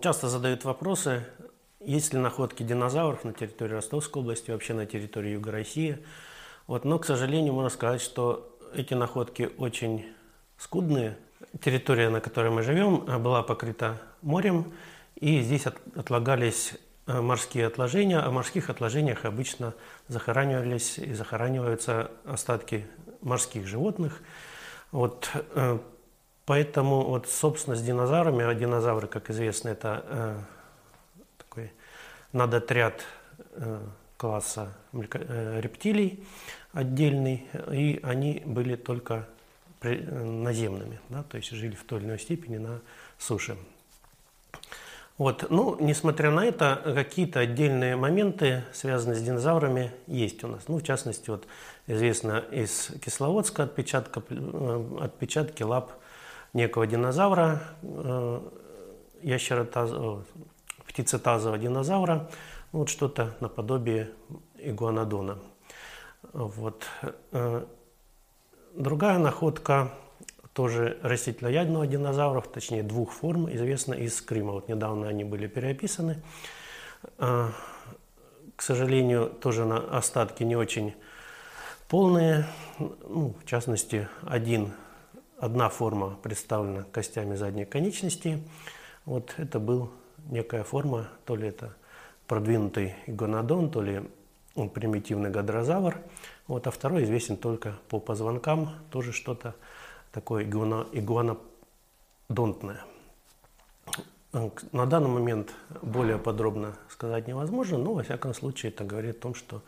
Часто задают вопросы, есть ли находки динозавров на территории Ростовской области, вообще на территории Юга России. Вот, но, к сожалению, можно сказать, что эти находки очень скудные. Территория, на которой мы живем, была покрыта морем, и здесь отлагались э, морские отложения. О морских отложениях обычно захоранивались и захораниваются остатки морских животных. Вот, э, поэтому вот, собственно, с динозаврами, а динозавры, как известно, это э, такой надотряд э, класса э, рептилий отдельный, и они были только при, э, наземными, да, то есть жили в той или иной степени на суше. Вот. Ну, несмотря на это, какие-то отдельные моменты, связанные с динозаврами, есть у нас. Ну, в частности, вот известно из Кисловодска отпечатка, э, отпечатки лап некого динозавра, э, ящеротазового, птицетазового динозавра, вот что-то наподобие игуанодона. Вот. Э, другая находка тоже растительноядного динозавров, точнее двух форм, известна из Крыма. Вот недавно они были переописаны. А, к сожалению, тоже на остатки не очень полные. Ну, в частности, один, одна форма представлена костями задней конечности. Вот это был некая форма, то ли это продвинутый гонодон, то ли примитивный гадрозавр. Вот, а второй известен только по позвонкам, тоже что-то такое игуана, игуанодонтное. На данный момент более подробно сказать невозможно, но во всяком случае это говорит о том, что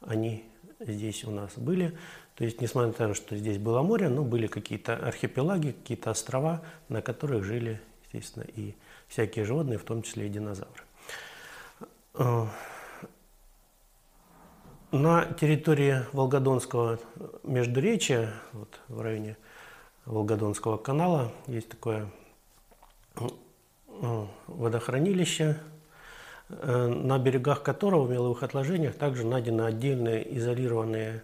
они здесь у нас были. То есть, несмотря на то, что здесь было море, но были какие-то архипелаги, какие-то острова, на которых жили, естественно, и всякие животные, в том числе и динозавры. На территории Волгодонского междуречия, вот в районе Волгодонского канала. Есть такое э, водохранилище, э, на берегах которого в меловых отложениях также найдены отдельные изолированные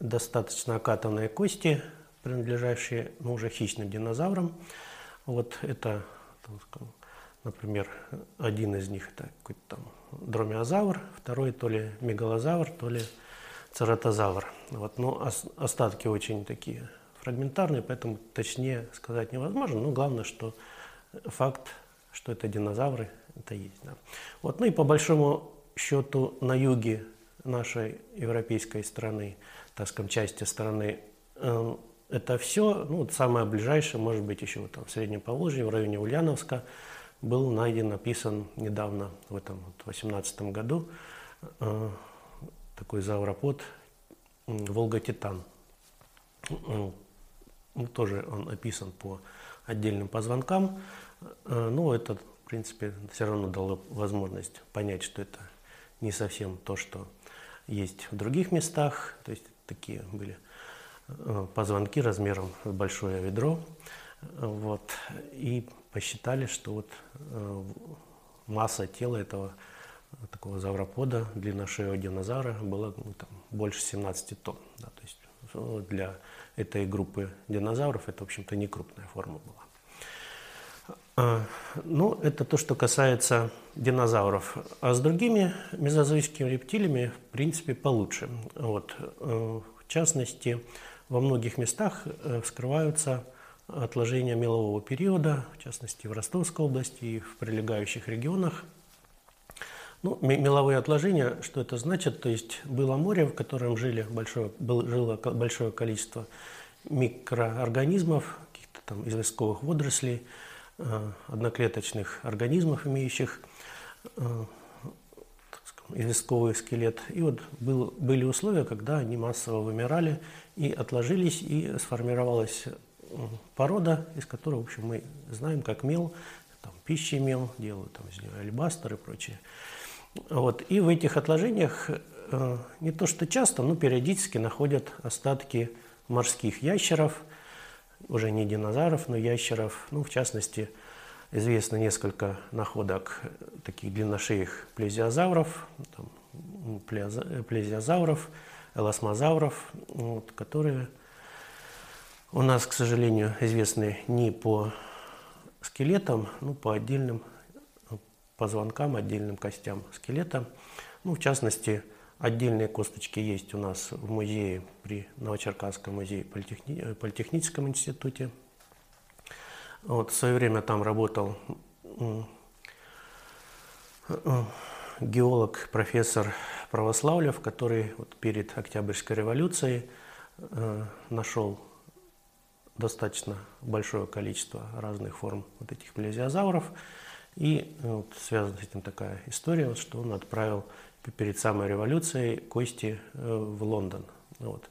достаточно окатанные кости, принадлежащие ну, уже хищным динозаврам. Вот это, например, один из них это какой-то там дромеозавр, второй то ли мегалозавр, то ли цератозавр. Вот, но остатки очень такие фрагментарный, поэтому точнее сказать невозможно. Но главное, что факт, что это динозавры, это есть. Да. Вот, ну и по большому счету на юге нашей европейской страны, так скажем, части страны, э, это все, ну, самое ближайшее, может быть, еще там в Среднем Поволжье, в районе Ульяновска, был найден, написан недавно, в этом вот, 18 году, э, такой зауропод Волга-Титан. Ну, тоже он описан по отдельным позвонкам. Э, но это, в принципе, все равно дало возможность понять, что это не совсем то, что есть в других местах. То есть такие были э, позвонки размером с большое ведро. Вот. И посчитали, что вот э, масса тела этого такого завропода, длина шеи динозавра была ну, там, больше 17 тонн. Да, то есть для этой группы динозавров это, в общем-то, не крупная форма была. А, ну, это то, что касается динозавров. А с другими мезозоическими рептилиями, в принципе, получше. Вот. Э, в частности, во многих местах э, вскрываются отложения мелового периода, в частности, в Ростовской области и в прилегающих регионах. Ну, меловые отложения, что это значит? То есть было море, в котором жили большое, было, жило большое количество микроорганизмов, каких-то там известковых водорослей, э, одноклеточных организмов, имеющих э, известковый скелет. И вот был, были условия, когда они массово вымирали и отложились, и сформировалась э, порода, из которой, в общем, мы знаем, как мел, там, пищи мел, делают там из него альбастер и прочее. Вот. И в этих отложениях э, не то что часто, но периодически находят остатки морских ящеров, уже не динозавров, но ящеров. Ну, в частности, известно несколько находок таких длинношеих плезиозавров, там, плезиозавров, эласмозавров, вот, которые у нас, к сожалению, известны не по скелетам, но по отдельным позвонкам, отдельным костям скелета. Ну, в частности, отдельные косточки есть у нас в музее при Новочеркасском музее политехни... Э, Политехническом институте. Вот, в свое время там работал геолог, профессор Православлев, который вот перед Октябрьской революцией э, нашел достаточно большое количество разных форм вот этих плезиозавров. И э, вот, связана с этим такая история, что он отправил перед самой революцией кости э, в Лондон. Вот.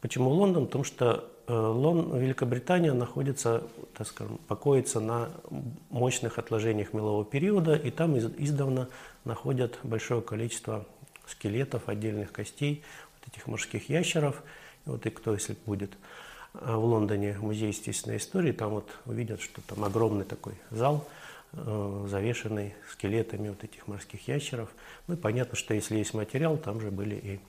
Почему Лондон? Потому что э, Лон, Великобритания находится, так скажем, покоится на мощных отложениях мелового периода, и там издавна находят большое количество скелетов, отдельных костей вот этих морских ящеров. Вот и кто, если будет э, в Лондоне музей естественной истории, там вот увидят, что там огромный такой зал, э, завешенный скелетами вот этих морских ящеров. Ну и понятно, что если есть материал, там же были и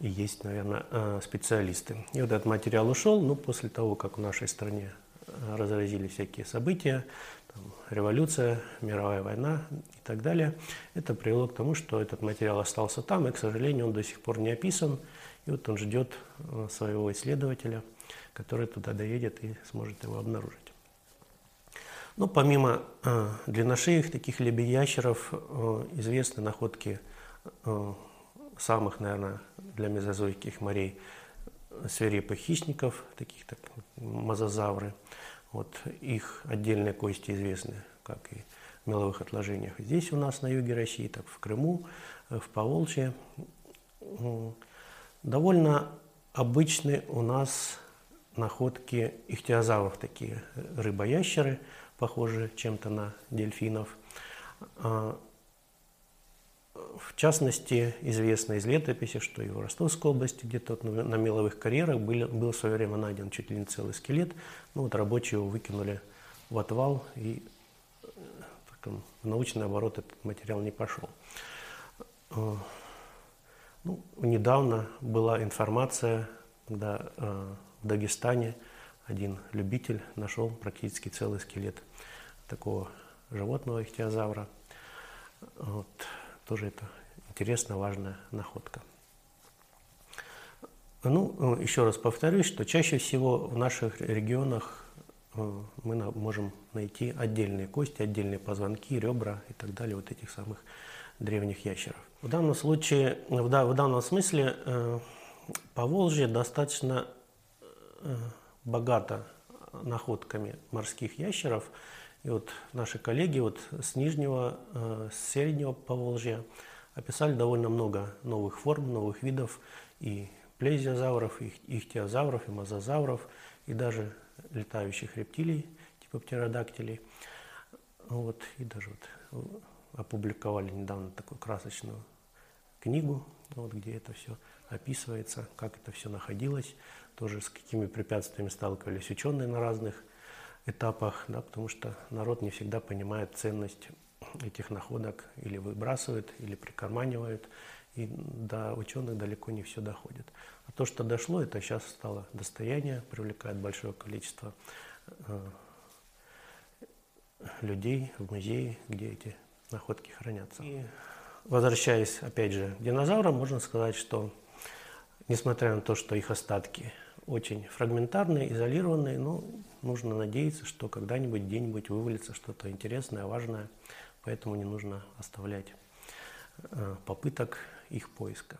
и есть, наверное, э, специалисты. И вот этот материал ушел, ну, после того, как в нашей стране э, разразились всякие события, там, революция, мировая война и так далее, это привело к тому, что этот материал остался там, и, к сожалению, он до сих пор не описан, и вот он ждет своего исследователя, который туда доедет и сможет его обнаружить. Ну, помимо э, длинношеих таких лебедящеров, э, известны находки э, самых, наверное, для мезозойских морей свирепых хищников, таких как мозазавры. Вот их отдельные кости известны, как и в меловых отложениях здесь у нас на юге России, так в Крыму, в Поволжье. Довольно обычны у нас находки ихтиозавров, такие рыбоящеры, похожие чем-то на дельфинов. А, в частности, известно из летописи, что и в Ростовской области где-то на меловых карьерах был, был в свое время найден чуть ли не целый скелет. Ну вот рабочие его выкинули в отвал, и в научный оборот этот материал не пошел. Э, ну, недавно была информация, когда э, в Дагестане один любитель нашел практически целый скелет такого животного ихтиозавра. Вот. Тоже это интересная, важная находка. Ну, еще раз повторюсь, что чаще всего в наших регионах э, мы можем найти отдельные кости, отдельные позвонки, ребра и так далее, вот этих самых древних ящеров. В данном случае, в, данном смысле, э, Поволжье достаточно э, богато находками морских ящеров – и вот наши коллеги вот с Нижнего, э, с Среднего Поволжья описали довольно много новых форм, новых видов и плезиозавров, и ихтиозавров, и мозазавров, и даже летающих рептилий, типа птеродактилей. Вот, и даже вот опубликовали недавно такую красочную книгу, вот, где это все описывается, как это все находилось, тоже с какими препятствиями сталкивались ученые на разных этапах, да, потому что народ не всегда понимает ценность этих находок или выбрасывает, или прикарманивает, и до ученых далеко не все доходит. А то, что дошло, это сейчас стало достояние, привлекает большое количество э, людей в музее, где эти находки хранятся. И возвращаясь опять же к динозаврам, можно сказать, что несмотря на то, что их остатки очень фрагментарные, изолированные, но нужно надеяться, что когда-нибудь, где-нибудь вывалится что-то интересное, важное, поэтому не нужно оставлять э, попыток их поиска.